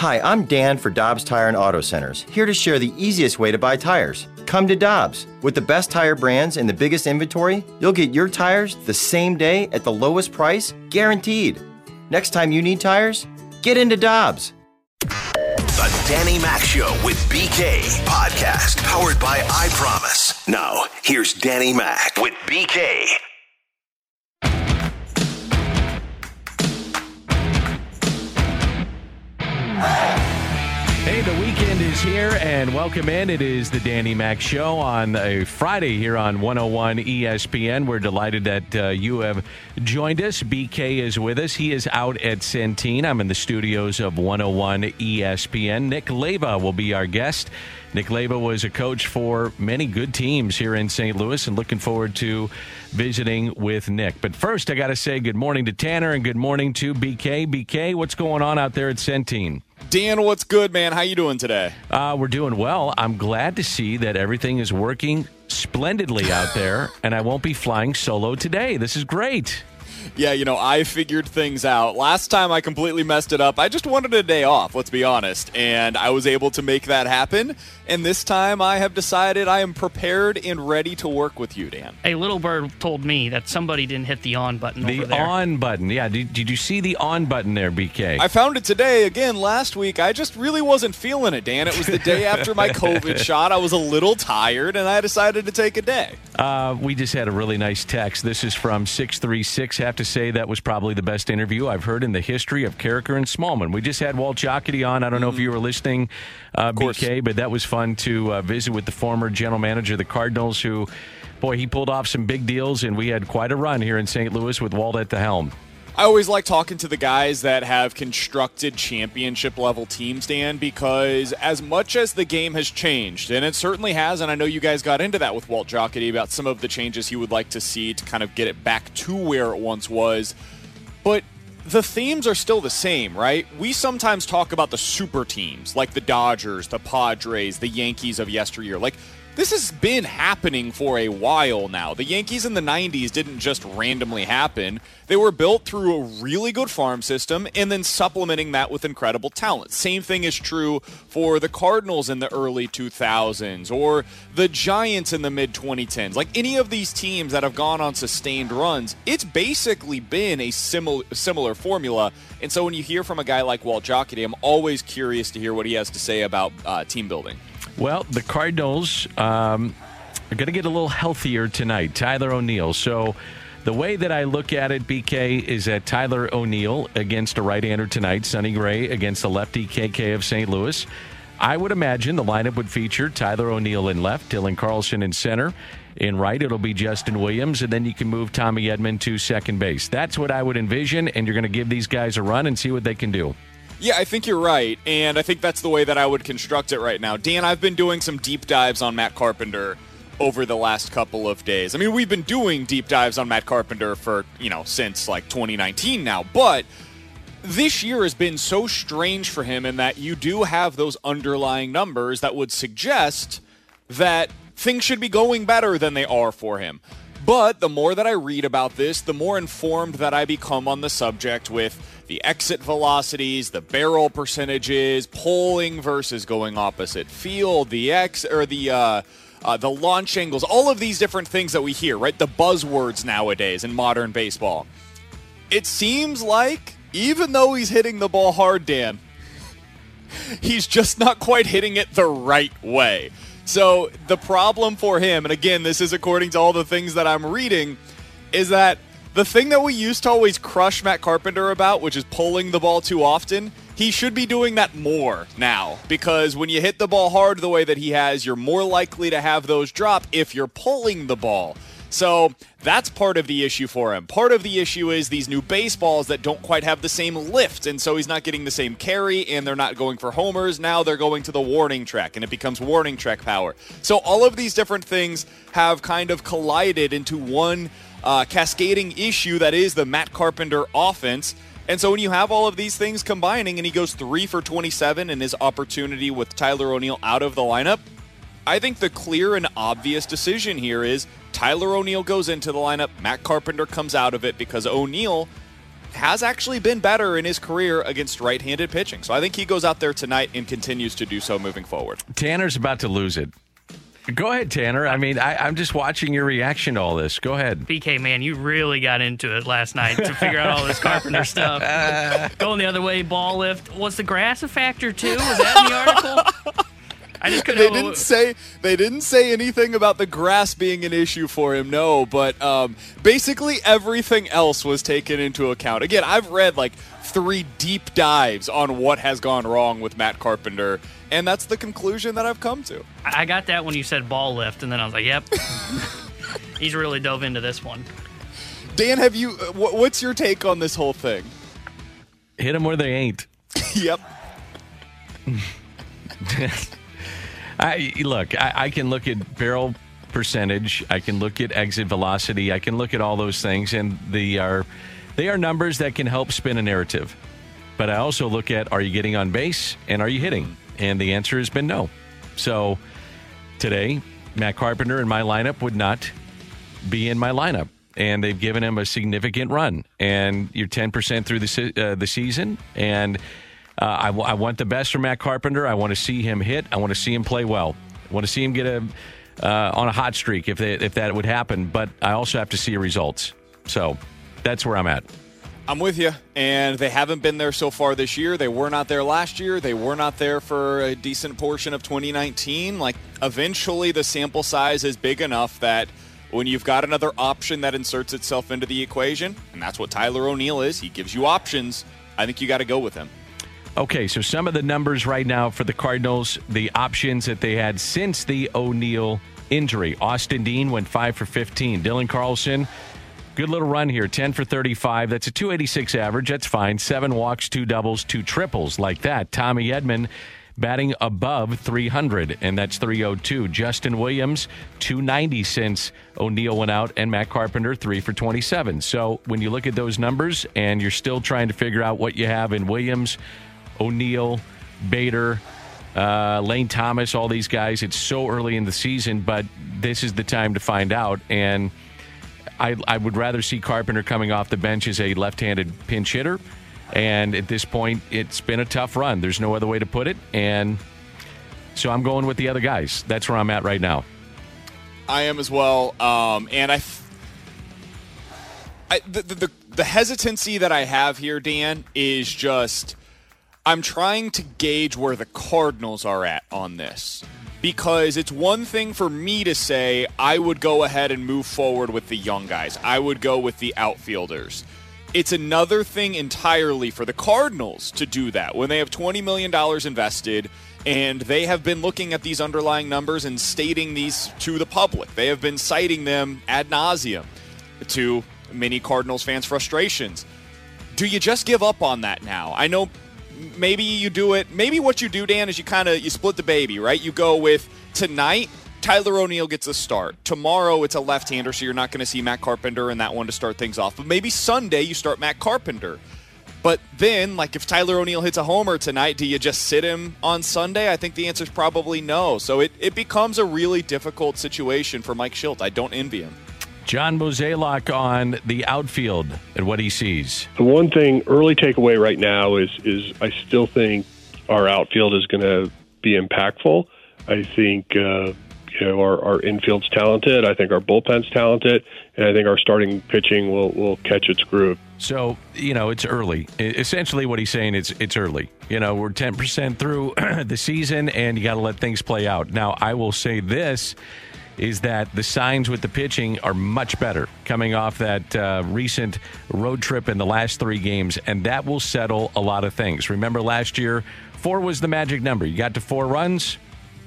Hi, I'm Dan for Dobbs Tire and Auto Centers, here to share the easiest way to buy tires. Come to Dobbs. With the best tire brands and the biggest inventory, you'll get your tires the same day at the lowest price, guaranteed. Next time you need tires, get into Dobbs. The Danny Mac Show with BK podcast powered by I Promise. Now, here's Danny Mac with BK. Hey, the weekend is here, and welcome in. It is the Danny Mac Show on a Friday here on 101 ESPN. We're delighted that uh, you have joined us. BK is with us. He is out at Centene. I'm in the studios of 101 ESPN. Nick Leyva will be our guest. Nick Leyva was a coach for many good teams here in St. Louis, and looking forward to visiting with Nick. But first, I got to say good morning to Tanner and good morning to BK. BK, what's going on out there at Centene? Dan, what's good, man? How you doing today? Uh, we're doing well. I'm glad to see that everything is working splendidly out there, and I won't be flying solo today. This is great. Yeah, you know, I figured things out. Last time I completely messed it up. I just wanted a day off, let's be honest, and I was able to make that happen. And this time I have decided I am prepared and ready to work with you, Dan. A little bird told me that somebody didn't hit the on button The over there. on button. Yeah, did, did you see the on button there, BK? I found it today. Again, last week, I just really wasn't feeling it, Dan. It was the day after my COVID shot. I was a little tired, and I decided to take a day. Uh, we just had a really nice text. This is from 636. Have to say that was probably the best interview I've heard in the history of Karraker and Smallman. We just had Walt Jocketty on. I don't know if you were listening, uh. BK, but that was fun to uh, visit with the former general manager of the Cardinals who, boy, he pulled off some big deals, and we had quite a run here in St. Louis with Walt at the helm. I always like talking to the guys that have constructed championship level teams, Dan, because as much as the game has changed, and it certainly has, and I know you guys got into that with Walt Jocketty about some of the changes he would like to see to kind of get it back to where it once was, but the themes are still the same, right? We sometimes talk about the super teams like the Dodgers, the Padres, the Yankees of yesteryear. Like, this has been happening for a while now. The Yankees in the 90s didn't just randomly happen. They were built through a really good farm system and then supplementing that with incredible talent. Same thing is true for the Cardinals in the early 2000s or the Giants in the mid 2010s. Like any of these teams that have gone on sustained runs, it's basically been a similar similar formula. And so when you hear from a guy like Walt Jocketty, I'm always curious to hear what he has to say about uh, team building. Well, the Cardinals um, are going to get a little healthier tonight. Tyler O'Neill. So the way that I look at it, BK, is that Tyler O'Neill against a right-hander tonight, Sonny Gray against the lefty KK of St. Louis. I would imagine the lineup would feature Tyler O'Neill in left, Dylan Carlson in center. In right, it'll be Justin Williams, and then you can move Tommy Edman to second base. That's what I would envision, and you're going to give these guys a run and see what they can do. Yeah, I think you're right, and I think that's the way that I would construct it right now. Dan, I've been doing some deep dives on Matt Carpenter over the last couple of days. I mean, we've been doing deep dives on Matt Carpenter for, you know, since like 2019 now, but this year has been so strange for him in that you do have those underlying numbers that would suggest that things should be going better than they are for him. But the more that I read about this, the more informed that I become on the subject with the exit velocities, the barrel percentages, pulling versus going opposite field, the X or the uh, uh, the launch angles, all of these different things that we hear, right? The buzzwords nowadays in modern baseball. It seems like even though he's hitting the ball hard, Dan, he's just not quite hitting it the right way. So the problem for him, and again, this is according to all the things that I'm reading, is that the thing that we used to always crush Matt Carpenter about, which is pulling the ball too often, he should be doing that more now. Because when you hit the ball hard the way that he has, you're more likely to have those drop if you're pulling the ball. So that's part of the issue for him. Part of the issue is these new baseballs that don't quite have the same lift, and so he's not getting the same carry, and they're not going for homers. Now they're going to the warning track, and it becomes warning track power. So all of these different things have kind of collided into one uh, cascading issue that is the Matt Carpenter offense. And so when you have all of these things combining, and he goes three for 27 in his opportunity with Tyler O'Neill out of the lineup, I think the clear and obvious decision here is Tyler O'Neill goes into the lineup, Matt Carpenter comes out of it because O'Neill has actually been better in his career against right-handed pitching. So I think he goes out there tonight and continues to do so moving forward. Tanner's about to lose it. Go ahead, Tanner. I mean, I, am just watching your reaction to all this. Go ahead. BK, man, you really got into it last night to figure out all this Carpenter stuff. Going the other way, ball lift. Was the grass a factor too? Was that in the article? I just couldn't. They didn't say they didn't say anything about the grass being an issue for him. No, but um, basically everything else was taken into account. Again, I've read like three deep dives on what has gone wrong with Matt Carpenter, and that's the conclusion that I've come to. I got that when you said ball lift, and then I was like, "Yep." He's really dove into this one. Dan, have you? Uh, what's your take on this whole thing? Hit them where they ain't. yep. I look. I, I can look at barrel percentage. I can look at exit velocity. I can look at all those things, and they are they are numbers that can help spin a narrative. But I also look at are you getting on base and are you hitting? And the answer has been no. So today, Matt Carpenter in my lineup would not be in my lineup. And they've given him a significant run. And you're 10% through the, uh, the season. And uh, I, w- I want the best from Matt Carpenter. I want to see him hit. I want to see him play well. I want to see him get a uh, on a hot streak if they, if that would happen. But I also have to see results. So that's where I'm at. I'm with you. And they haven't been there so far this year. They were not there last year. They were not there for a decent portion of 2019. Like, eventually, the sample size is big enough that when you've got another option that inserts itself into the equation, and that's what Tyler O'Neill is, he gives you options. I think you got to go with him. Okay, so some of the numbers right now for the Cardinals, the options that they had since the O'Neill injury. Austin Dean went 5 for 15. Dylan Carlson, good little run here, 10 for 35. That's a 286 average. That's fine. Seven walks, two doubles, two triples like that. Tommy Edman batting above 300, and that's 302. Justin Williams, 290 since O'Neill went out, and Matt Carpenter, 3 for 27. So when you look at those numbers and you're still trying to figure out what you have in Williams, O'Neill, Bader, uh, Lane Thomas, all these guys. It's so early in the season, but this is the time to find out. And I, I would rather see Carpenter coming off the bench as a left handed pinch hitter. And at this point, it's been a tough run. There's no other way to put it. And so I'm going with the other guys. That's where I'm at right now. I am as well. Um, and I, I the, the, the hesitancy that I have here, Dan, is just I'm trying to gauge where the Cardinals are at on this. Because it's one thing for me to say, I would go ahead and move forward with the young guys. I would go with the outfielders. It's another thing entirely for the Cardinals to do that when they have $20 million invested and they have been looking at these underlying numbers and stating these to the public. They have been citing them ad nauseum to many Cardinals fans' frustrations. Do you just give up on that now? I know maybe you do it. Maybe what you do, Dan, is you kind of you split the baby, right? You go with tonight. Tyler O'Neill gets a start. Tomorrow it's a left-hander, so you're not going to see Matt Carpenter in that one to start things off. But maybe Sunday you start Matt Carpenter. But then, like if Tyler O'Neill hits a homer tonight, do you just sit him on Sunday? I think the answer is probably no. So it, it becomes a really difficult situation for Mike Shildt. I don't envy him. John Mozeliak on the outfield and what he sees. The one thing, early takeaway right now is is I still think our outfield is going to be impactful. I think uh, you know our, our infield's talented. I think our bullpen's talented, and I think our starting pitching will will catch its groove. So you know it's early. Essentially, what he's saying is it's early. You know we're ten percent through the season, and you got to let things play out. Now I will say this is that the signs with the pitching are much better coming off that uh, recent road trip in the last three games, and that will settle a lot of things. Remember last year, four was the magic number. You got to four runs,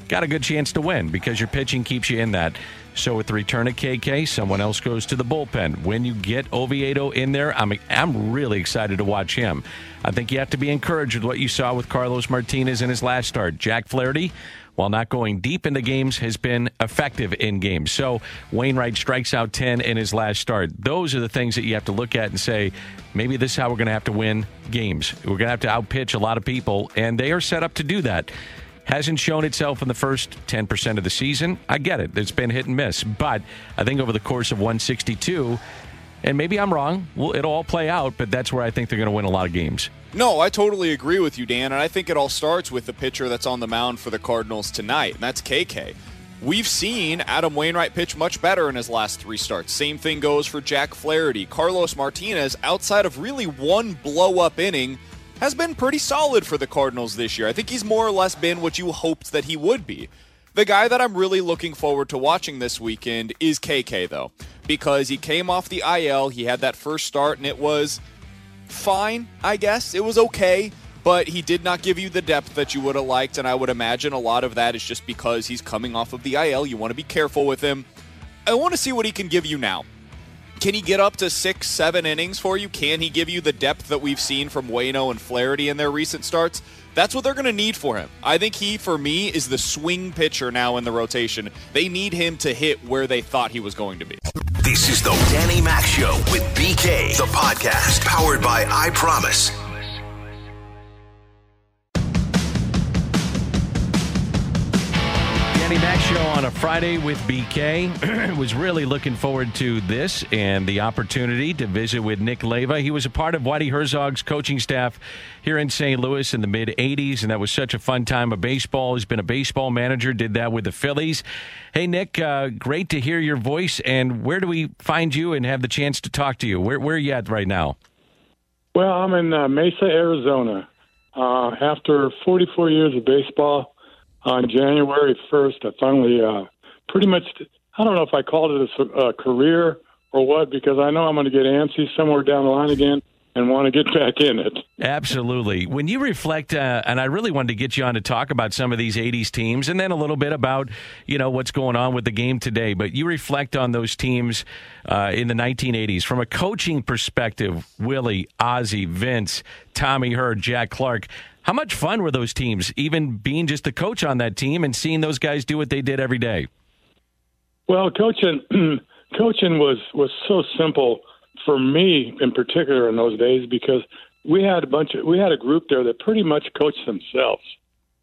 got a good chance to win because your pitching keeps you in that. So with the return of KK, someone else goes to the bullpen. When you get Oviedo in there, I'm I'm really excited to watch him. I think you have to be encouraged with what you saw with Carlos Martinez in his last start. Jack Flaherty while not going deep into games, has been effective in games. So Wainwright strikes out 10 in his last start. Those are the things that you have to look at and say, maybe this is how we're going to have to win games. We're going to have to outpitch a lot of people, and they are set up to do that. Hasn't shown itself in the first 10% of the season. I get it. It's been hit and miss. But I think over the course of 162, And maybe I'm wrong. It'll all play out, but that's where I think they're going to win a lot of games. No, I totally agree with you, Dan, and I think it all starts with the pitcher that's on the mound for the Cardinals tonight, and that's KK. We've seen Adam Wainwright pitch much better in his last three starts. Same thing goes for Jack Flaherty. Carlos Martinez, outside of really one blow up inning, has been pretty solid for the Cardinals this year. I think he's more or less been what you hoped that he would be. The guy that I'm really looking forward to watching this weekend is KK, though, because he came off the IL. He had that first start, and it was fine, I guess. It was okay, but he did not give you the depth that you would have liked, and I would imagine a lot of that is just because he's coming off of the IL. You want to be careful with him. I want to see what he can give you now. Can he get up to six, seven innings for you? Can he give you the depth that we've seen from Wayno and Flaherty in their recent starts? That's what they're going to need for him. I think he, for me, is the swing pitcher now in the rotation. They need him to hit where they thought he was going to be. This is the Danny Mac Show with BK, the podcast powered by I Promise. Danny Mac Show on a Friday with BK. was really looking forward to this and the opportunity to visit with Nick Leyva. He was a part of Whitey Herzog's coaching staff here in St. Louis in the mid 80s, and that was such a fun time of baseball. He's been a baseball manager, did that with the Phillies. Hey, Nick, uh, great to hear your voice. And where do we find you and have the chance to talk to you? Where, where are you at right now? Well, I'm in uh, Mesa, Arizona. Uh, after 44 years of baseball, on January 1st, I finally uh, pretty much, I don't know if I called it a, a career or what, because I know I'm going to get antsy somewhere down the line again and want to get back in it. Absolutely. When you reflect, uh, and I really wanted to get you on to talk about some of these 80s teams and then a little bit about, you know, what's going on with the game today, but you reflect on those teams uh, in the 1980s from a coaching perspective, Willie, Ozzie, Vince, Tommy Herr, Jack Clark. How much fun were those teams, even being just the coach on that team and seeing those guys do what they did every day? Well, coaching coaching was was so simple for me in particular in those days because we had a bunch of we had a group there that pretty much coached themselves.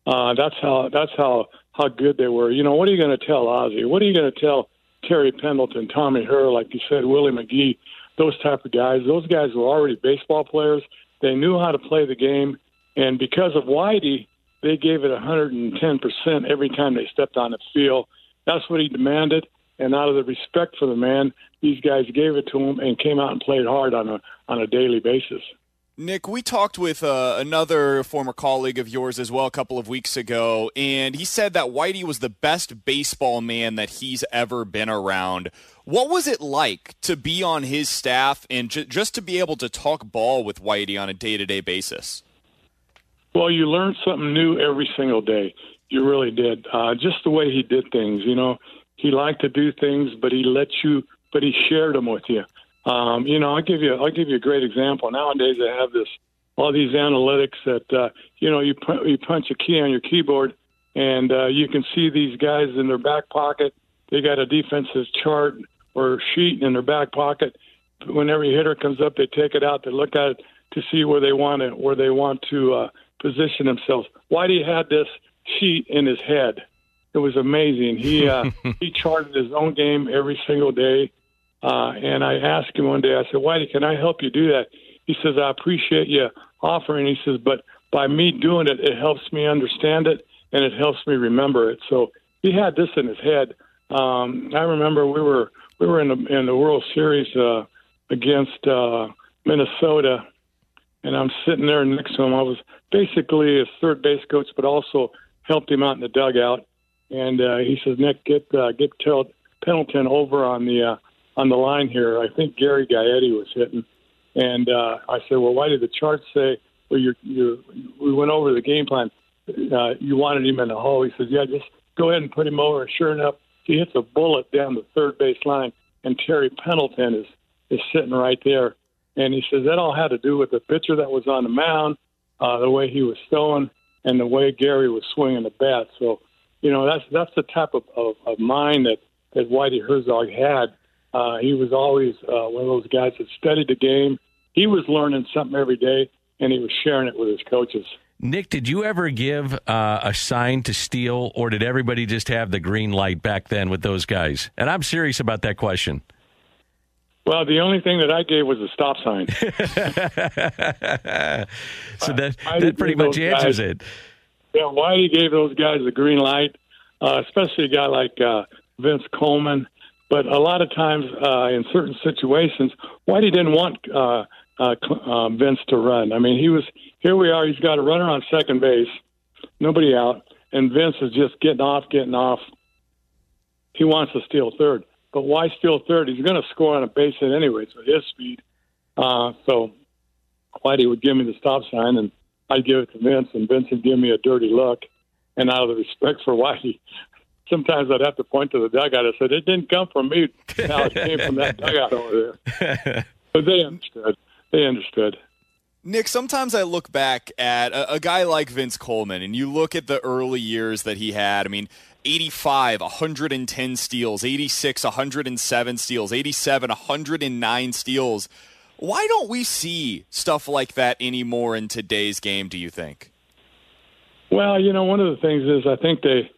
Uh, that's how that's how how good they were. You know, what are you going to tell Ozzie? What are you going to tell Terry Pendleton, Tommy Herr, like you said, Willie McGee, those type of guys? Those guys were already baseball players. They knew how to play the game and because of Whitey, they gave it 110% every time they stepped on the field. That's what he demanded. And out of the respect for the man, these guys gave it to him and came out and played hard on a on a daily basis. Nick, we talked with uh, another former colleague of yours as well a couple of weeks ago, and he said that Whitey was the best baseball man that he's ever been around. What was it like to be on his staff and ju- just to be able to talk ball with Whitey on a day to day basis? Well, you learned something new every single day. You really did. Uh, just the way he did things. You know, he liked to do things, but he let you, but he shared them with you. Um, you know, I'll give you, I'll give you a great example. Nowadays, they have this, all these analytics that, uh, you know, you pu- you punch a key on your keyboard, and uh, you can see these guys in their back pocket. They got a defensive chart or sheet in their back pocket. Whenever a hitter comes up, they take it out. They look at it to see where they want it, where they want to. Uh, position themselves. Whitey had this sheet in his head. It was amazing. He uh, he charted his own game every single day. Uh, and I asked him one day, I said, Whitey, can I help you do that? He says, I appreciate you offering. He says, but by me doing it, it helps me understand it and it helps me remember it. So he had this in his head. Um, I remember we were we were in the in the World Series uh, against uh, Minnesota, and I'm sitting there next to him. I was basically a third base coach, but also helped him out in the dugout. And uh, he says, Nick, get uh, get Tel- Pendleton over on the uh, on the line here. I think Gary Gaetti was hitting, and uh, I said, well, why did the chart say? Well, you you we went over the game plan. Uh, you wanted him in the hole. He says, yeah, just go ahead and put him over. Sure enough, he hits a bullet down the third base line, and Terry Pendleton is is sitting right there. And he says that all had to do with the pitcher that was on the mound, uh, the way he was throwing, and the way Gary was swinging the bat. So, you know, that's that's the type of, of, of mind that that Whitey Herzog had. Uh, he was always uh, one of those guys that studied the game. He was learning something every day, and he was sharing it with his coaches. Nick, did you ever give uh, a sign to steal, or did everybody just have the green light back then with those guys? And I'm serious about that question. Well, the only thing that I gave was a stop sign. so that I- that pretty much answers guys- it. Yeah, Whitey gave those guys the green light, uh, especially a guy like uh, Vince Coleman. But a lot of times, uh, in certain situations, Whitey didn't want uh, uh, uh, Vince to run. I mean, he was here. We are. He's got a runner on second base, nobody out, and Vince is just getting off, getting off. He wants to steal third, but why steal third? He's going to score on a base hit anyway, so his speed. Uh, so Whitey would give me the stop sign, and I'd give it to Vince, and Vince would give me a dirty look. And out of the respect for Whitey, sometimes I'd have to point to the dugout. I said, "It didn't come from me. Now it came from that dugout over there." But they understood. They understood. Nick, sometimes I look back at a, a guy like Vince Coleman, and you look at the early years that he had. I mean, 85, 110 steals, 86, 107 steals, 87, 109 steals. Why don't we see stuff like that anymore in today's game, do you think? Well, you know, one of the things is I think they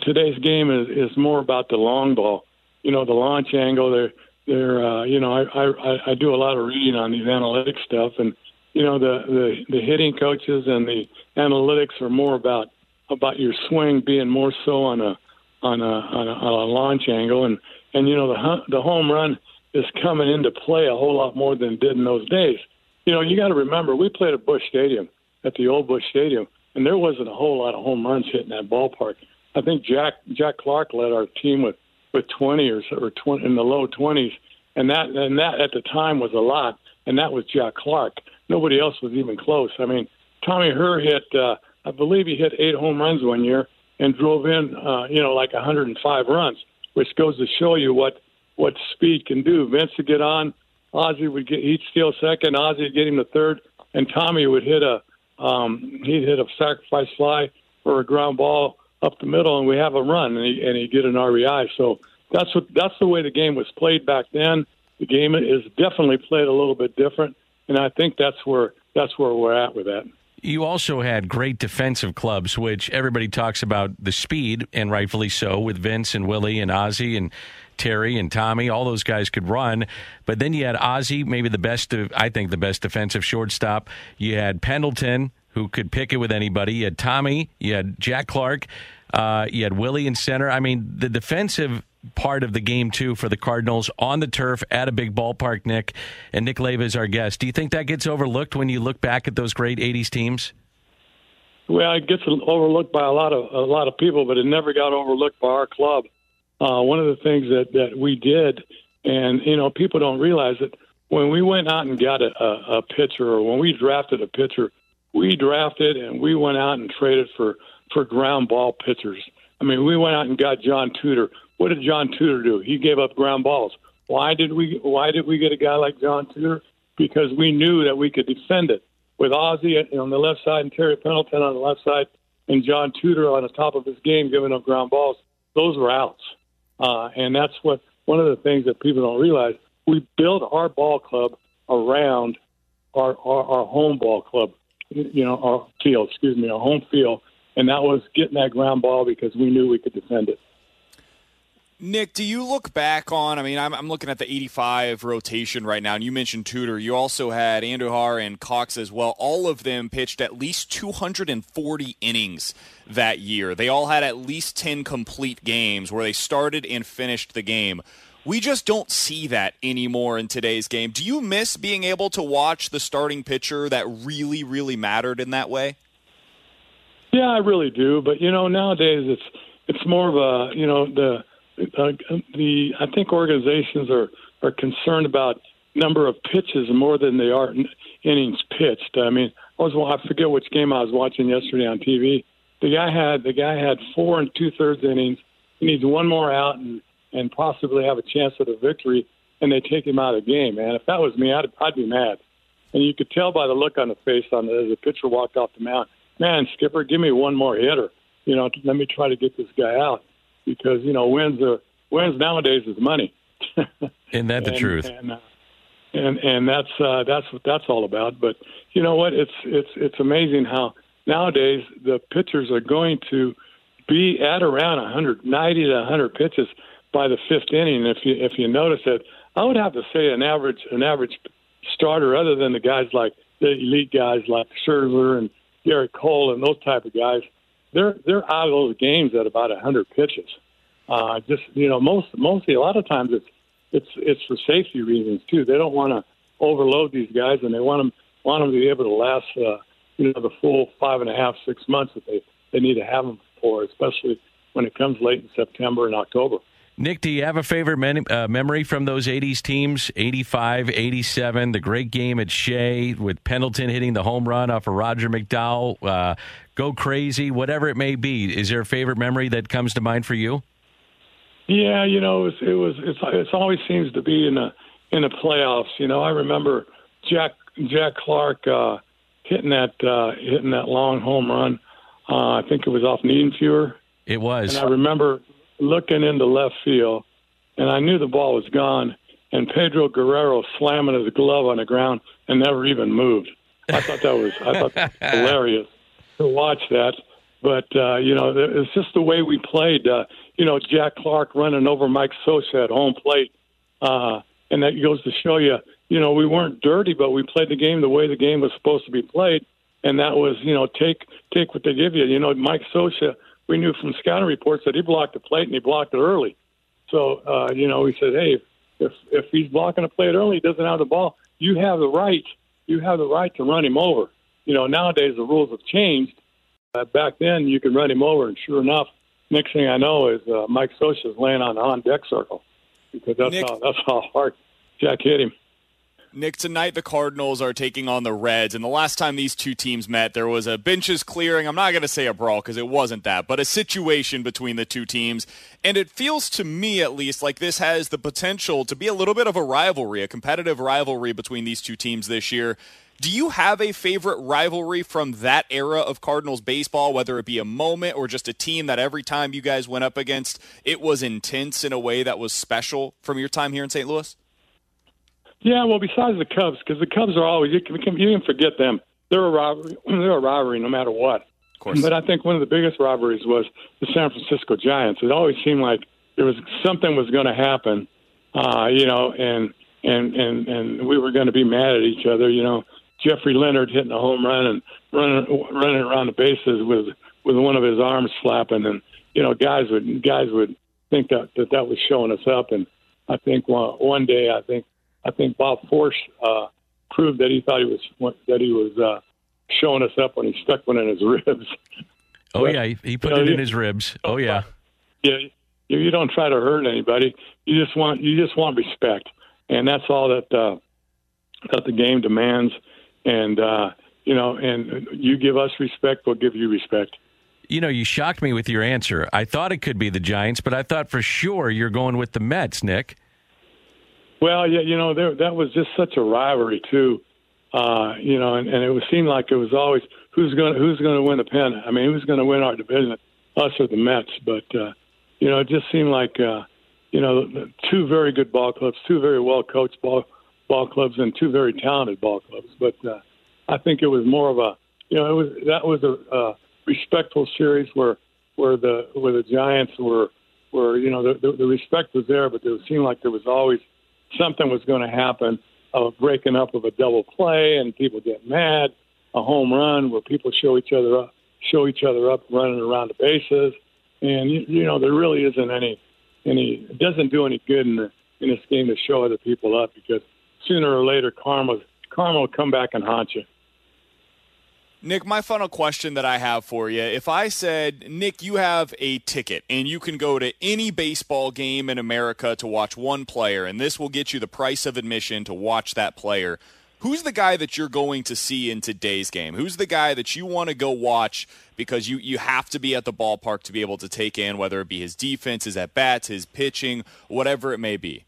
today's game is, is more about the long ball. You know, the launch angle. They're they're uh, you know I, I I do a lot of reading on these analytics stuff, and you know the the the hitting coaches and the analytics are more about about your swing being more so on a on a on a, on a launch angle, and and you know the the home run is coming into play a whole lot more than it did in those days. You know, you got to remember we played at Busch Stadium, at the old Busch Stadium, and there wasn't a whole lot of home runs hitting that ballpark. I think Jack Jack Clark led our team with with 20 or or 20 in the low 20s, and that and that at the time was a lot, and that was Jack Clark. Nobody else was even close. I mean, Tommy Herr hit, uh, I believe he hit eight home runs one year and drove in, uh, you know, like 105 runs, which goes to show you what what speed can do. Vince would get on, Ozzie would get he'd steal second, Ozzie would get him to third, and Tommy would hit a um, he'd hit a sacrifice fly or a ground ball up the middle, and we have a run, and he and he get an RBI. So that's what that's the way the game was played back then. The game is definitely played a little bit different, and I think that's where that's where we're at with that. You also had great defensive clubs, which everybody talks about the speed, and rightfully so, with Vince and Willie and Ozzie and Terry and Tommy. All those guys could run. But then you had Ozzie, maybe the best, of, I think, the best defensive shortstop. You had Pendleton, who could pick it with anybody. You had Tommy. You had Jack Clark. Uh, you had Willie in center. I mean, the defensive part of the game too for the Cardinals on the turf at a big ballpark. Nick and Nick Leyva is our guest. Do you think that gets overlooked when you look back at those great '80s teams? Well, it gets overlooked by a lot of a lot of people, but it never got overlooked by our club. Uh, one of the things that that we did, and you know, people don't realize it. When we went out and got a, a, a pitcher, or when we drafted a pitcher, we drafted and we went out and traded for for ground ball pitchers. I mean, we went out and got John Tudor. What did John Tudor do? He gave up ground balls. Why did we? Why did we get a guy like John Tudor? Because we knew that we could defend it with Ozzie on the left side and Terry Pendleton on the left side, and John Tudor on the top of his game giving up ground balls. Those were outs, uh, and that's what one of the things that people don't realize. We built our ball club around our our, our home ball club, you know, our field. Excuse me, our home field, and that was getting that ground ball because we knew we could defend it. Nick, do you look back on? I mean, I'm, I'm looking at the 85 rotation right now, and you mentioned Tudor. You also had Andujar and Cox as well. All of them pitched at least 240 innings that year. They all had at least 10 complete games where they started and finished the game. We just don't see that anymore in today's game. Do you miss being able to watch the starting pitcher that really, really mattered in that way? Yeah, I really do. But you know, nowadays it's it's more of a you know the uh, the I think organizations are are concerned about number of pitches more than they are innings pitched. I mean, I was I forget which game I was watching yesterday on TV. The guy had the guy had four and two thirds innings. He needs one more out and and possibly have a chance at a victory. And they take him out of the game. Man, if that was me, I'd I'd be mad. And you could tell by the look on the face on the, as the pitcher walked off the mound. Man, Skipper, give me one more hitter. You know, let me try to get this guy out because you know wins are wins nowadays is money. Isn't that the and, truth? And, uh, and and that's uh, that's what that's all about. But you know what? It's it's it's amazing how nowadays the pitchers are going to be at around 190 to 100 pitches by the fifth inning. If you if you notice that I would have to say an average an average starter, other than the guys like the elite guys like Scherzer and Gerrit Cole and those type of guys, they're they're out of those games at about a hundred pitches. Uh, just you know, most mostly a lot of times it's it's it's for safety reasons too. They don't want to overload these guys, and they want them want them to be able to last uh, you know the full five and a half six months that they they need to have them for, especially when it comes late in September and October. Nick, do you have a favorite men- uh, memory from those 80s teams? 85, 87, the great game at Shea with Pendleton hitting the home run off of Roger McDowell. Uh, go crazy, whatever it may be. Is there a favorite memory that comes to mind for you? Yeah, you know, it was, it was it's it always seems to be in the in the playoffs. You know, I remember Jack Jack Clark uh, hitting that uh, hitting that long home run. Uh, I think it was off Niedenfuer. It was. And I remember looking into left field, and I knew the ball was gone. And Pedro Guerrero slamming his glove on the ground and never even moved. I thought that was I thought that was hilarious to watch that. But uh, you know, it's just the way we played. Uh, you know, Jack Clark running over Mike Scioscia at home plate, uh, and that goes to show you, you know, we weren't dirty, but we played the game the way the game was supposed to be played, and that was, you know, take take what they give you. You know, Mike Scioscia, we knew from scouting reports that he blocked the plate and he blocked it early. So, uh, you know, we said, hey, if if he's blocking a plate early, he doesn't have the ball. You have the right. You have the right to run him over. You know, nowadays the rules have changed. Uh, back then, you could run him over, and sure enough, next thing I know is uh, Mike Scioscia is laying on on deck circle because that's Nick- how that's how hard Jack hit him. Nick, tonight the Cardinals are taking on the Reds, and the last time these two teams met, there was a benches clearing. I'm not going to say a brawl because it wasn't that, but a situation between the two teams. And it feels to me, at least, like this has the potential to be a little bit of a rivalry, a competitive rivalry between these two teams this year. Do you have a favorite rivalry from that era of Cardinals baseball, whether it be a moment or just a team that every time you guys went up against, it was intense in a way that was special from your time here in St. Louis? Yeah, well, besides the Cubs, because the Cubs are always you can, you can forget them. They're a rivalry. They're a rivalry no matter what. Of course. But I think one of the biggest rivalries was the San Francisco Giants. It always seemed like there was something was going to happen, uh, you know, and and and and we were going to be mad at each other. You know, Jeffrey Leonard hitting a home run and running running around the bases with with one of his arms flapping, and you know, guys would guys would think that that, that was showing us up. And I think one, one day, I think I think Bob Forsch uh, proved that he thought he was that he was uh, showing us up when he stuck one in his ribs. Oh, But, yeah. He, he put you know, it in you- his ribs. Oh, yeah. yeah, you, you don't try to hurt anybody. You just want you just want respect, and that's all that uh, that the game demands. And uh, you know, and you give us respect, we'll give you respect. You know, you shocked me with your answer. I thought it could be the Giants, but I thought for sure you're going with the Mets, Nick. Well, yeah, you know, there, that was just such a rivalry too. Uh, you know, and, and it was seemed like it was always who's going who's going to win the pen. I mean, who's going to win our division, us or the Mets? But uh, you know, it just seemed like uh, you know two very good ball clubs, two very well coached ball ball clubs, and two very talented ball clubs. But uh, I think it was more of a you know it was that was a, a respectful series where where the where the Giants were were you know the, the, the respect was there, but it seemed like there was always something was going to happen of breaking up of a double play and people get mad, a home run where people show each other up, show each other up running around the bases, and you, you know there really isn't any any it doesn't do any good in the in this game to show other people up because sooner or later karma karma will come back and haunt you. Nick, my final question that I have for you if I said, Nick, you have a ticket and you can go to any baseball game in America to watch one player, and this will get you the price of admission to watch that player. Who's the guy that you're going to see in today's game? Who's the guy that you want to go watch because you, you have to be at the ballpark to be able to take in whether it be his defense, his at bats, his pitching, whatever it may be?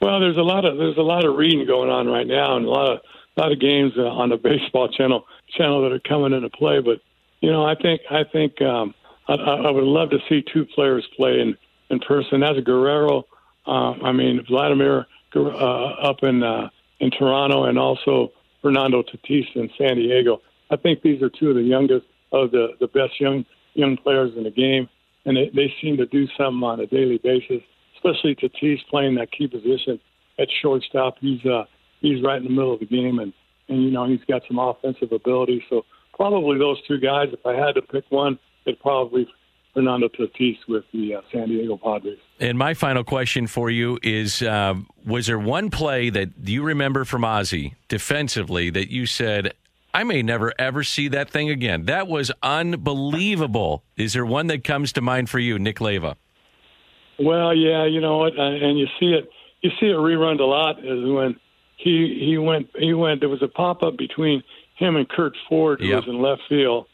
Well, there's a lot of there's a lot of reading going on right now, and a lot of a lot of games on the baseball channel channel that are coming into play. But you know, I think I think um, I, I would love to see two players play in in person. That's Guerrero. Uh, I mean, Vladimir uh, up in uh, in Toronto, and also Fernando Tatis in San Diego. I think these are two of the youngest of the the best young young players in the game, and they, they seem to do something on a daily basis especially Tatis playing that key position at shortstop. He's uh, he's right in the middle of the game, and and you know he's got some offensive ability. So probably those two guys. If I had to pick one, it'd probably Fernando Tatis with the uh, San Diego Padres. And my final question for you is: uh, Was there one play that you remember from Ozzie defensively that you said? I may never ever see that thing again. That was unbelievable. Is there one that comes to mind for you, Nick Leyva? Well, yeah, you know what, uh, and you see it, you see it rerun a lot is when he he went he went. There was a pop up between him and Curt Ford, who Yep. was in left field.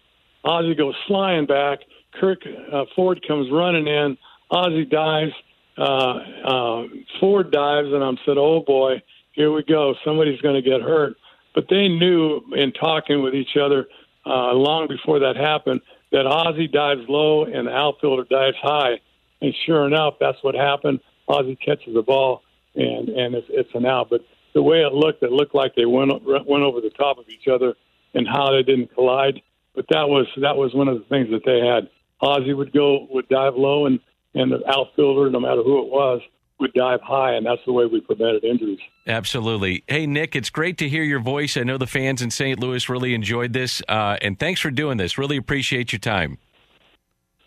Ozzie goes flying back. Kirk uh, Ford comes running in. Ozzie dives. Uh, uh, Ford dives, and I'm said, "Oh boy, here we go. Somebody's going to get hurt." But they knew in talking with each other uh, long before that happened that Ozzie dives low and the outfielder dives high. And sure enough, that's what happened. Ozzie catches the ball, and and it's, it's an out. But the way it looked, it looked like they went went over the top of each other, and how they didn't collide. But that was that was one of the things that they had. Ozzie would go would dive low, and and the outfielder, no matter who it was, would dive high, and that's the way we prevented injuries. Absolutely. Hey, Nick, it's great to hear your voice. I know the fans in St. Louis really enjoyed this, uh, and thanks for doing this. Really appreciate your time.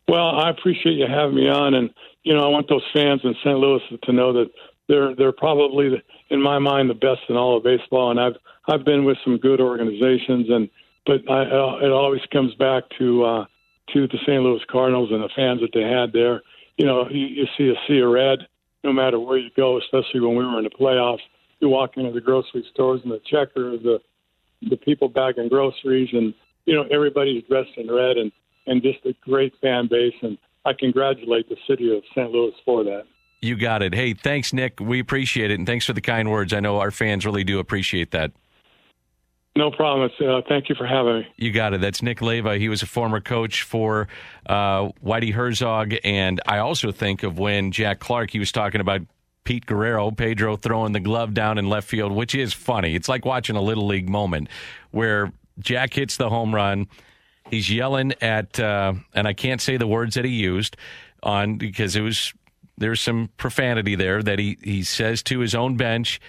Well, I appreciate you having me on, and you know I want those fans in St. Louis to know that they're they're probably, in my mind, the best in all of baseball. And I've I've been with some good organizations, and but I, uh, it always comes back to uh, to the St. Louis Cardinals and the fans that they had there. You know, you, you see a sea of red no matter where you go, especially when we were in the playoffs. You walk into the grocery stores and the checkers, the the people bagging groceries, and you know everybody's dressed in red, and and just a great fan base. And I congratulate the city of St. Louis for that. You got it. Hey, thanks, Nick. We appreciate it, and thanks for the kind words. I know our fans really do appreciate that. No problem. Uh, thank you for having me. You got it. That's Nick Leyva. He was a former coach for uh, Whitey Herzog. And I also think of when Jack Clark, he was talking about Pete Guerrero, Pedro throwing the glove down in left field, which is funny. It's like watching a Little League moment where Jack hits the home run. He's yelling at, uh, and I can't say the words that he used on because it was, there's some profanity there that he, he says to his own bench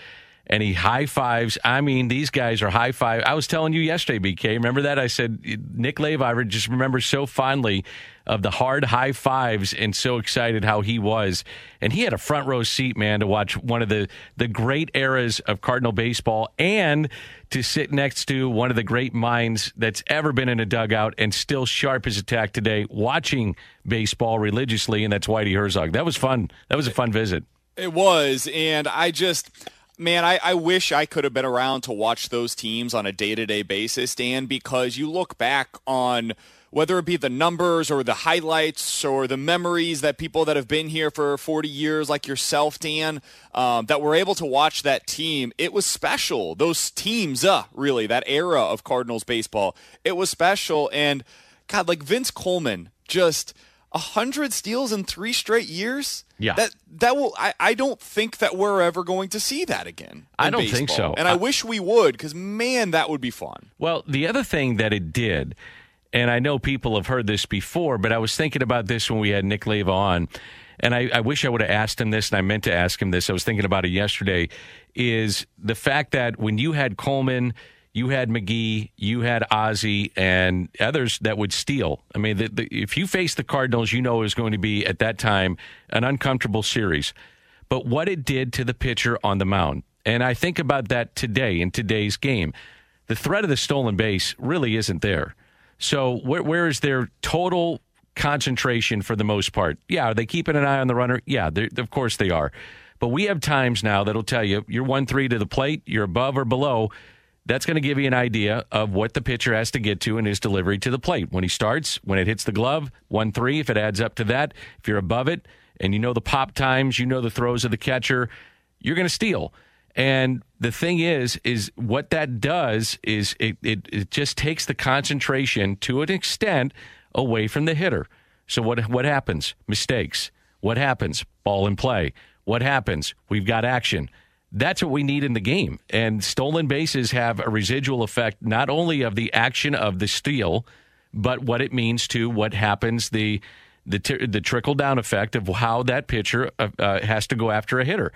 and he high fives. I mean, these guys are high five. I was telling you yesterday, BK. Remember that? I said Nick Leyva. just remember so fondly of the hard high fives and so excited how he was. And he had a front row seat, man, to watch one of the the great eras of Cardinal baseball and to sit next to one of the great minds that's ever been in a dugout and still sharp as a tack today, watching baseball religiously, and that's Whitey Herzog. That was fun. That was a fun visit. It was, and I just man, I, I wish I could have been around to watch those teams on a day to day basis, Dan, because you look back on whether it be the numbers or the highlights or the memories that people that have been here for 40 years, like yourself, Dan, um, that were able to watch that team, it was special. Those teams, uh, really, that era of Cardinals baseball, it was special. And God, like Vince Coleman, just hundred steals in three straight years. Yeah. that that will. I, I don't think that we're ever going to see that again. I don't think so. and I, I- wish we would, because man, that would be fun. Well, the other thing that it did, and I know people have heard this before, but I was thinking about this when we had Nick Leyva on, and I, I wish I would have asked him this, and I meant to ask him this. I was thinking about it yesterday. Is the fact that when you had Coleman, you had McGee, you had Ozzie, and others that would steal. I mean, the, the, if you face the Cardinals, you know it was going to be at that time an uncomfortable series. But what it did to the pitcher on the mound, and I think about that today in today's game the threat of the stolen base really isn't there. So where, where is their total concentration for the most part? Yeah, are they keeping an eye on the runner? Yeah, of course they are. But we have times now that'll tell you you're one three to the plate, you're above or below. That's going to give you an idea of what the pitcher has to get to in his delivery to the plate. When he starts, when it hits the glove, one three. If it adds up to that, if you're above it, and you know the pop times, you know the throws of the catcher, you're going to steal. And the thing is, is what that does is it, it, it just takes the concentration to an extent away from the hitter. So what what happens? Mistakes. What happens? Ball in play. What happens? We've got action. That's what we need in the game. And stolen bases have a residual effect not only of the action of the steal, but what it means to what happens the the t- the trickle down effect of how that pitcher uh, uh, has to go after a hitter.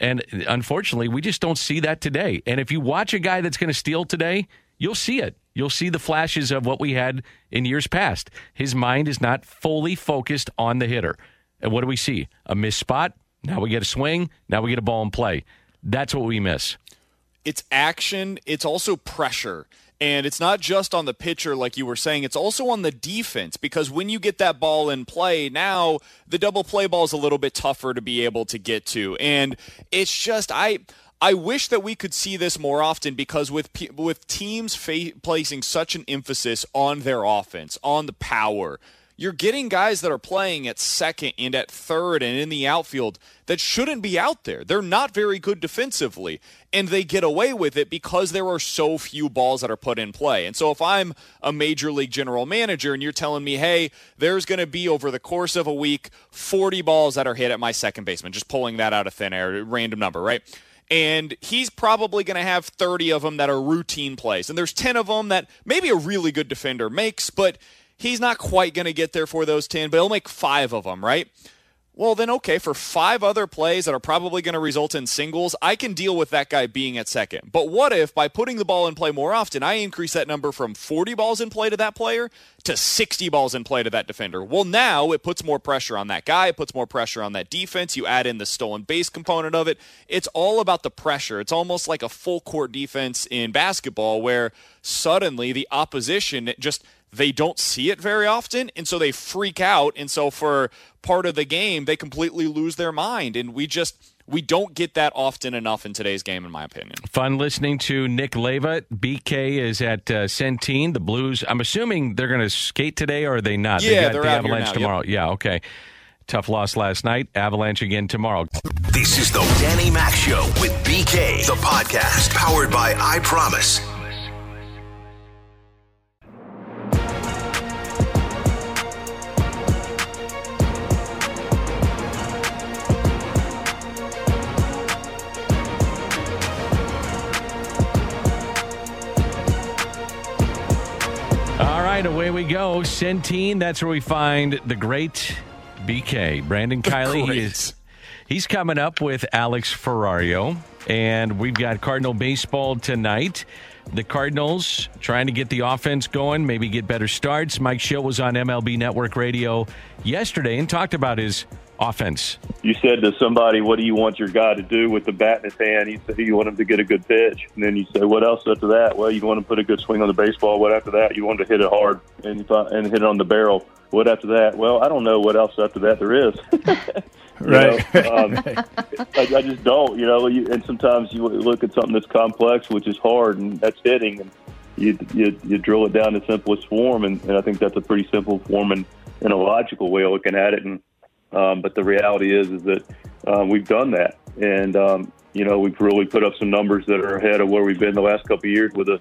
And unfortunately, we just don't see that today. And if you watch a guy that's going to steal today, you'll see it. You'll see the flashes of what we had in years past. His mind is not fully focused on the hitter. And what do we see? A missed spot. Now we get a swing. Now we get a ball in play. That's what we miss. It's action, it's also pressure. And it's not just on the pitcher, like you were saying, it's also on the defense because when you get that ball in play, now the double play ball is a little bit tougher to be able to get to. And it's just, I. I wish that we could see this more often because with with teams fa- placing such an emphasis on their offense, on the power, you're getting guys that are playing at second and at third and in the outfield that shouldn't be out there. They're not very good defensively, and they get away with it because there are so few balls that are put in play. And so if I'm a major league general manager and you're telling me, hey, there's going to be over the course of a week 40 balls that are hit at my second baseman, just pulling that out of thin air, random number, right? and he's probably going to have 30 of them that are routine plays. And there's 10 of them that maybe a really good defender makes, but he's not quite going to get there for those 10, but he'll make five of them, right? Well, then, okay, for five other plays that are probably going to result in singles, I can deal with that guy being at second. But what if by putting the ball in play more often, I increase that number from 40 balls in play to that player to 60 balls in play to that defender? Well, now it puts more pressure on that guy, it puts more pressure on that defense. You add in the stolen base component of it. It's all about the pressure. It's almost like a full court defense in basketball where suddenly the opposition just they don't see it very often and so they freak out and so for part of the game they completely lose their mind and we just we don't get that often enough in today's game in my opinion fun listening to nick leyva bk is at uh, centene the blues i'm assuming they're going to skate today or are they not yeah, they got they're the out avalanche now, tomorrow yep. yeah okay Tough loss last night. Avalanche again tomorrow. This is the Danny Mac Show with BK, the podcast powered by I Promise. Right, away we go. Centene, that's where we find the great BK. Brandon Kiley, he is, he's coming up with Alex Ferrario. And we've got Cardinal baseball tonight. The Cardinals trying to get the offense going, maybe get better starts. Mike Shildt was on MLB Network Radio yesterday and talked about his offense. You said to somebody, "What do you want your guy to do with the bat in his hand?" He said, "You want him to get a good pitch." And then you say, "What else after that?" Well, you want to put a good swing on the baseball. What after that? You want to hit it hard and and hit it on the barrel. What after that? Well, I don't know what else after that there is. right. um, I, I just don't. You know, you, and sometimes you look at something that's complex, which is hard, and that's hitting, and you you, you drill it down to simplest form, and, and I think that's a pretty simple form and in a logical way of looking at it, and um, but the reality is, is that um, we've done that, and um, you know we've really put up some numbers that are ahead of where we've been the last couple of years with a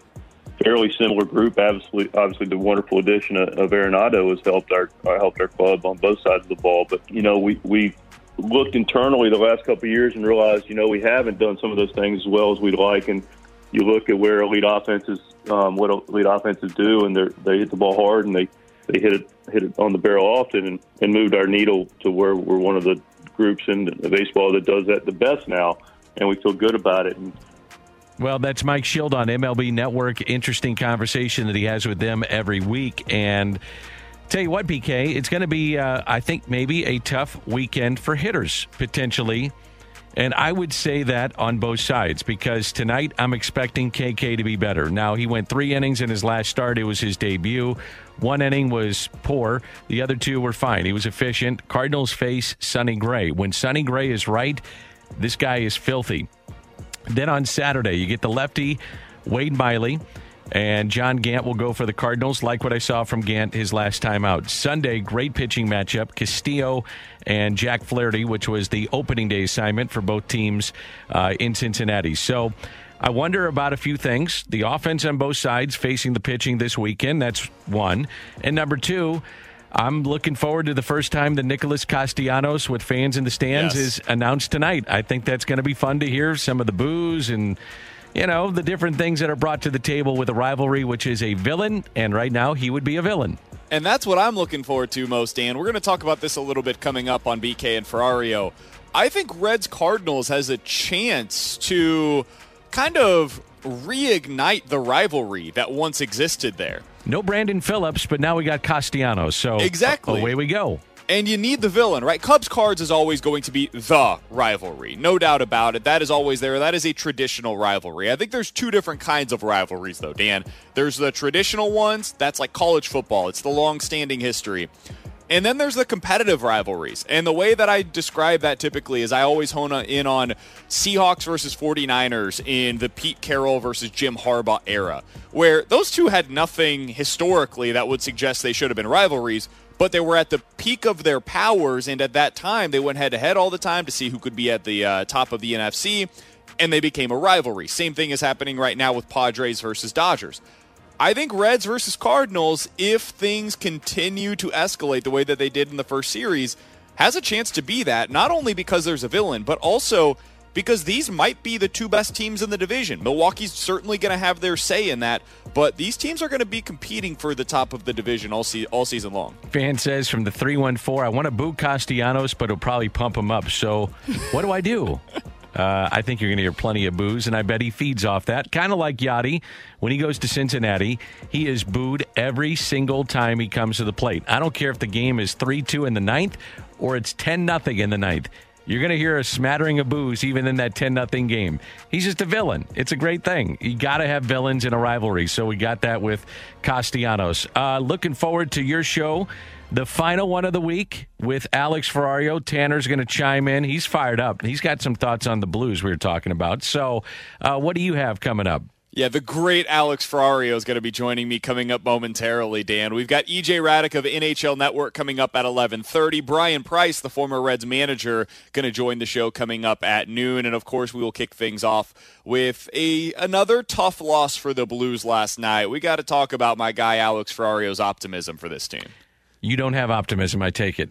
fairly similar group. Obviously, obviously the wonderful addition of, of Arenado has helped our helped our club on both sides of the ball. But you know we we looked internally the last couple of years and realized you know we haven't done some of those things as well as we'd like. And you look at where elite offenses um, what elite offenses do, and they they hit the ball hard and they they hit it hit it on the barrel often and, and moved our needle to where we're one of the groups in the baseball that does that the best now, and we feel good about it. And, well, that's Mike Shildt on MLB Network. Interesting conversation that he has with them every week. And tell you what, BK, it's going to be, uh, I think, maybe a tough weekend for hitters potentially and I would say that on both sides because tonight I'm expecting KK to be better. Now, he went three innings in his last start. It was his debut. One inning was poor, the other two were fine. He was efficient. Cardinals face Sonny Gray. When Sonny Gray is right, this guy is filthy. Then on Saturday, you get the lefty, Wade Miley. And John Gant will go for the Cardinals, like what I saw from Gant his last time out. Sunday, great pitching matchup. Castillo and Jack Flaherty, which was the opening day assignment for both teams uh, in Cincinnati. So I wonder about a few things. The offense on both sides facing the pitching this weekend. That's one. And number two, I'm looking forward to the first time the Nicholas Castellanos with fans in the stands yes. is announced tonight. I think that's going to be fun to hear some of the boos and you know, the different things that are brought to the table with a rivalry, which is a villain. And right now, he would be a villain. And that's what I'm looking forward to most, Dan. We're going to talk about this a little bit coming up on BK and Ferrario. I think Reds Cardinals has a chance to kind of reignite the rivalry that once existed there. No Brandon Phillips, but now we got Castellanos. So uh, exactly, away we go. And you need the villain, right? Cubs Cards is always going to be the rivalry. No doubt about it. That is always there. That is a traditional rivalry. I think there's two different kinds of rivalries, though, Dan. There's the traditional ones, that's like college football, it's the long standing history. And then there's the competitive rivalries. And the way that I describe that typically is I always hone in on Seahawks versus 49ers in the Pete Carroll versus Jim Harbaugh era, where those two had nothing historically that would suggest they should have been rivalries, but they were at the peak of their powers. And at that time, they went head to head all the time to see who could be at the uh, top of the NFC, and they became a rivalry. Same thing is happening right now with Padres versus Dodgers. I think Reds versus Cardinals, if things continue to escalate the way that they did in the first series, has a chance to be that, not only because there's a villain, but also because these might be the two best teams in the division. Milwaukee's certainly going to have their say in that, but these teams are going to be competing for the top of the division all, se- all season long. Fan says from the 314, I want to boo Castellanos, but it'll probably pump him up. So what do I do? Uh, I think you're going to hear plenty of boos, and I bet he feeds off that. Kind of like Yadi when he goes to Cincinnati, he is booed every single time he comes to the plate. I don't care if the game is 3 2 in the ninth or it's 10 nothing in the ninth. You're going to hear a smattering of boos even in that 10 nothing game. He's just a villain. It's a great thing. You got to have villains in a rivalry. So we got that with Castellanos. Uh, looking forward to your show the final one of the week with Alex Ferrario. Tanner's going to chime in. He's fired up. He's got some thoughts on the Blues we were talking about. So, uh, what do you have coming up? Yeah, the great Alex Ferrario is going to be joining me coming up momentarily, Dan. We've got EJ Hradek of NHL Network coming up at 11:30. Bryan Price, the former Reds manager, going to join the show coming up at noon, and of course, we will kick things off with a another tough loss for the Blues last night. We got to talk about my guy Alex Ferrario's optimism for this team. You don't have optimism, I take it.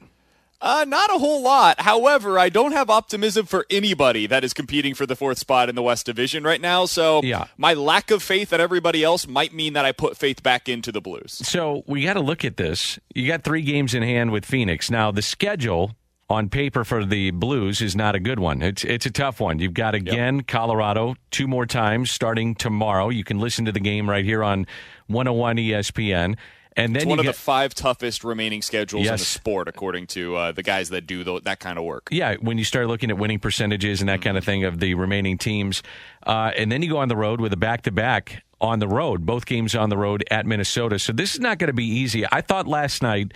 Uh, not a whole lot. However, I don't have optimism for anybody that is competing for the fourth spot in the West Division right now. So yeah. my lack of faith at everybody else might mean that I put faith back into the Blues. So we got to look at this. You got three games in hand with Phoenix. Now, the schedule on paper for the Blues is not a good one. It's it's a tough one. You've got again yep. Colorado two more times starting tomorrow. You can listen to the game right here on 101 ESPN. And then it's one of get, the five toughest remaining schedules yes. in the sport, according to uh, the guys that do the, that kind of work. Yeah, when you start looking at winning percentages and that mm-hmm. kind of thing of the remaining teams, uh, and then you go on the road with a back to back on the road, both games on the road at Minnesota. So this is not going to be easy. I thought last night,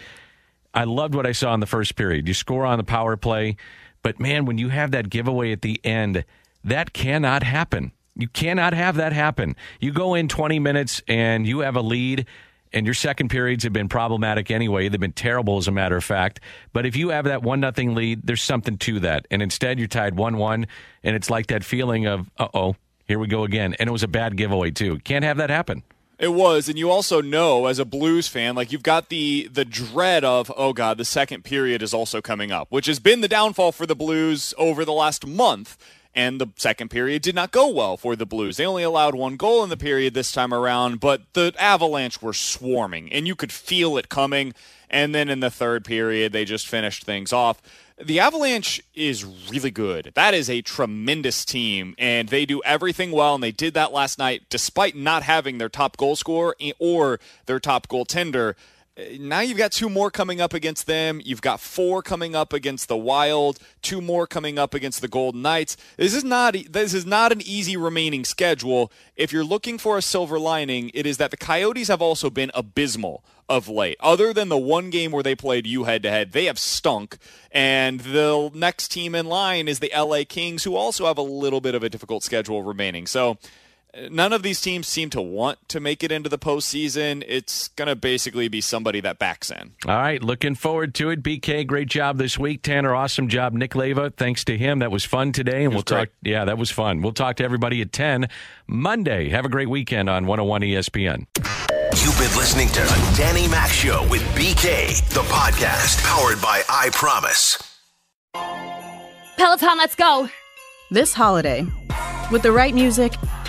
I loved what I saw in the first period. You score on the power play, but man, when you have that giveaway at the end, that cannot happen. You cannot have that happen. You go in 20 minutes and you have a lead and your second periods have been problematic anyway. They've been terrible, as a matter of fact. But if you have that one nothing lead, there's something to that. And instead, you're tied one one, and it's like that feeling of, uh oh, here we go again. And it was a bad giveaway too. Can't have that happen. It was, and you also know as a Blues fan, like you've got the the dread of, oh god, the second period is also coming up, which has been the downfall for the Blues over the last month and the second period did not go well for the Blues. They only allowed one goal in the period this time around, but the Avalanche were swarming, and you could feel it coming. And then in the third period, they just finished things off. The Avalanche is really good. That is a tremendous team, and they do everything well, and they did that last night despite not having their top goal scorer or their top goaltender now you've got two more coming up against them. You've got four coming up against the Wild, two more coming up against the Golden Knights. This is not this is not an easy remaining schedule. If you're looking for a silver lining, it is that the Coyotes have also been abysmal of late. Other than the one game where they played you head to head, they have stunk. And the next team in line is the LA Kings, who also have a little bit of a difficult schedule remaining. So none of these teams seem to want to make it into the postseason. It's going to basically be somebody that backs in. All right, looking forward to it. BK, great job this week. Tanner, awesome job. Nick Leyva, thanks to him. That was fun today, and we'll great. talk. Yeah, that was fun. We'll talk to everybody at ten Monday. Have a great weekend on 101 ESPN. You've been listening to the Danny Mac Show with BK, the podcast powered by I Promise. Peloton, let's go. This holiday, with the right music